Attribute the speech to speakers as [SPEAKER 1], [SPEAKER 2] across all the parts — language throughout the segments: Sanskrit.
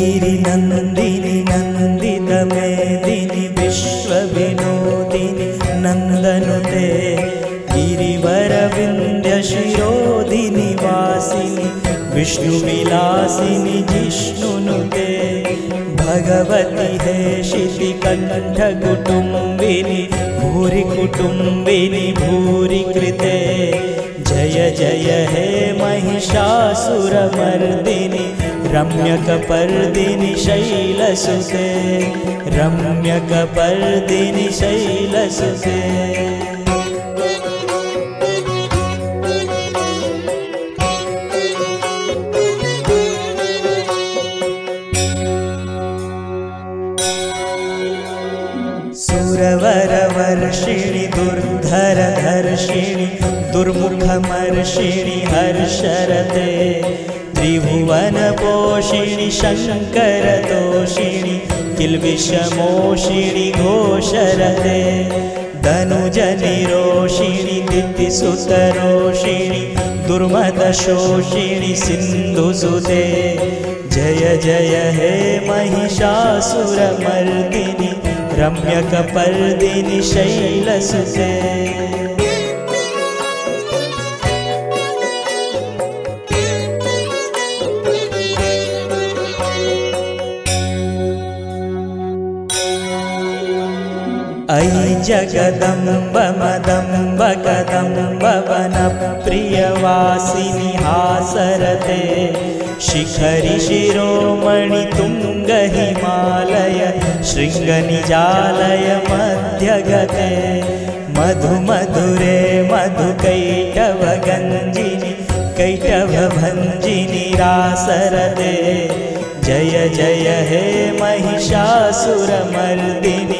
[SPEAKER 1] गिरिनन्दिनि नन्दितमेदिनि विश्वविनोदिनि नन्दनुते गिरिवरविन्द्यशिरोदिनि वासिनि विष्णुविलासिनि जिष्णुनुते भगवति हे शिशिकण्ठकुटुम्बिनि भूरिकुटुम्बिनि भूरि कृते जय जय हे महिषासुरमर्दिनि रम्यकपर्दिनि शैलसुते रम्यकपर्दिनि शैलसुते सुरवरवर्षिणि सुरवर दुर्मुखमर्षिणि दुर्धर त्रिभुवनपोषिणि शङ्करदोषिणि किल्बिषमोषिणि घोषरदे धनुजनिरोषिणि दितिसुसरोषिणि दुर्मदशोषिणि सिन्धुसुते जय जय हे महिषासुरमर्दिनि रम्यकपर्दिनि शैलसुते जगदम्ब मदम्ब कदम्ब प्रियवासी हासरते शिखरि शिरोमणि तुङ्गहिमालय शृङ्गनिजालय मध्यगते गंजिनी कैटव भंजिनी रासरते जय जय हे मर्दिनी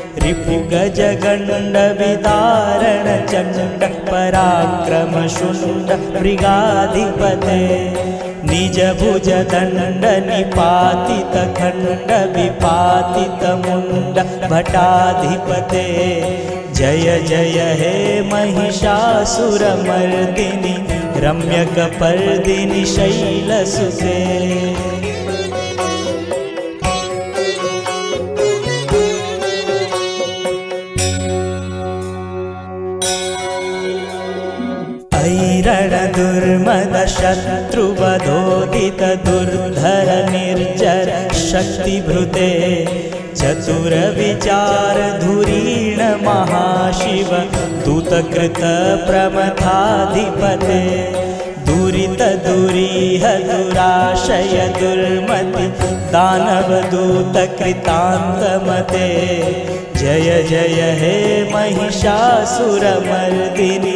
[SPEAKER 1] त्रिभुगज गण्ड चण्ड पराक्रम मृगाधिपते निज भुज खण्ड विपातितमुण्ड भटाधिपते जय जय हे महिषासुरमर्दिनि रम्यक शैलसुते शैलसुषे ्रुवधोदितदुर्धर निर्जर शक्तिभृते चतुरविचारधुरीण महाशिव दूतकृतप्रमथाधिपते दुरितदुरीह दुराशय दुर्मति दानवदूतकृतान्तमते जय जय हे महिषासुरमल्दिनि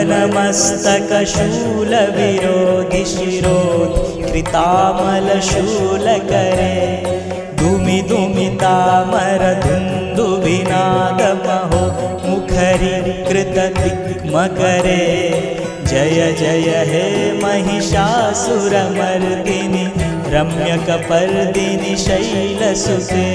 [SPEAKER 1] शूल नमस्तकशूलविरोधि शिरोत् कृतामलशूलकरे दुमि मुखरी कृत मकरे जय जय हे महिषासुरमर्दिनि शैल सुसे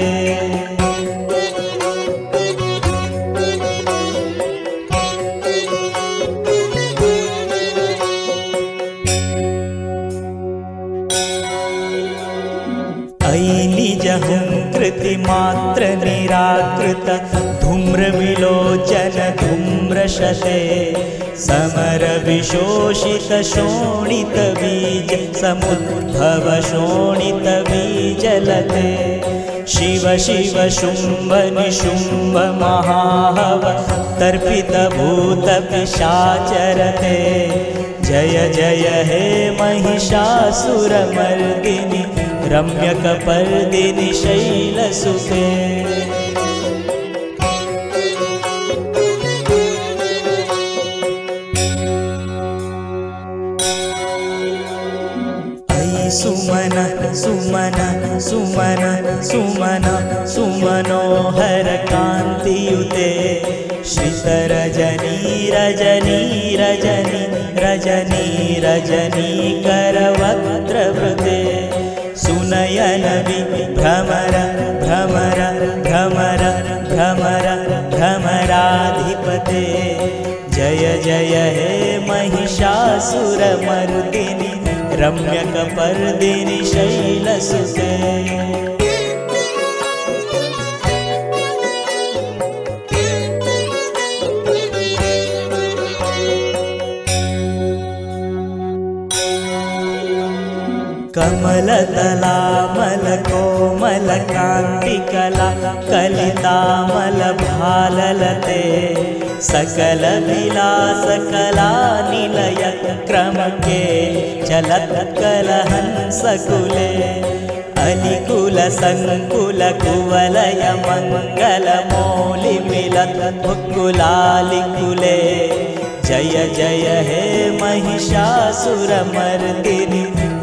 [SPEAKER 1] धूम्रविलोचन धूम्रशते समर विशोषित शोणित बीज समुद्भव शोणित शिव शिव शुम्भनि शुम्भ महाव तर्पितभूतपिशाचरते जय जय हे महिषासुरमर्दिनि शैल शैलसुषे सुमन सुमन सुमन सुमन सुमनोहर कान्तियुते श्रितरजनी रजनी रजनी रजनी रजनी रजनीकरव्रवृते सुनयनवि भ्रमर भ्रमर भ्रमर भ्रमर भ्रमराधिपते जय जय हे महिषासुरमरुदिनी रम्यक पर्दिरिशैलसुदे कमलतलामलको कोमल का कला कलितामल भे सकल क्रमके चलक कलहं सकुले अलिकुल संकुल कुवलय जय जय हे महिषासुरमर्गिरि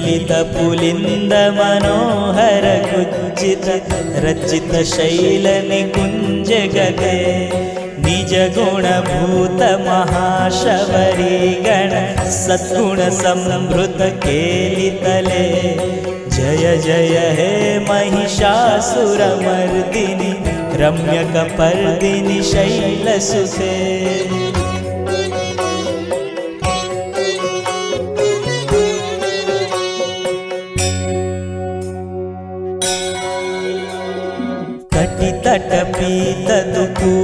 [SPEAKER 1] पुलिन्द मनोहर कुजित रचित शैल निकुञ्ज गगे निज गुणभूत महाशबरी गण सद्गुण केलितले जय जय हे महिषासुरमर्दिनि रम्यक पर्दिनी शैल सुषे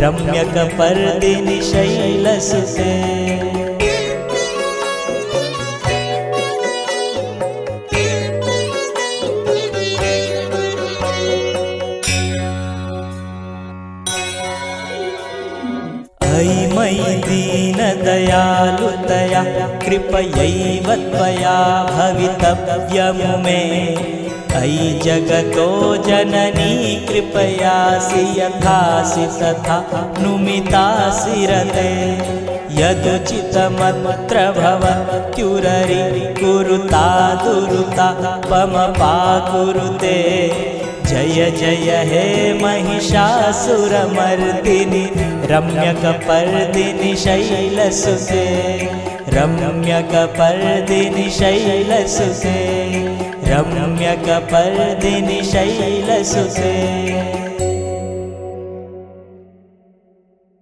[SPEAKER 1] रम्यकपर्दिनिशैलसुसे हैमै दीनदयालुतया कृपयैवया भवितव्यं मे अयि जगतो जननी कृपयासि यथासि तथा नुमितासि रते यदुचितमत्र कुरुता दुरुता पमपाकुरुते जय जय हे महिषासुरमर्दिनि रम्यकपर्दिनि शैलसुषे शैलसुसे रम्यकपर्दिनि शैलसुते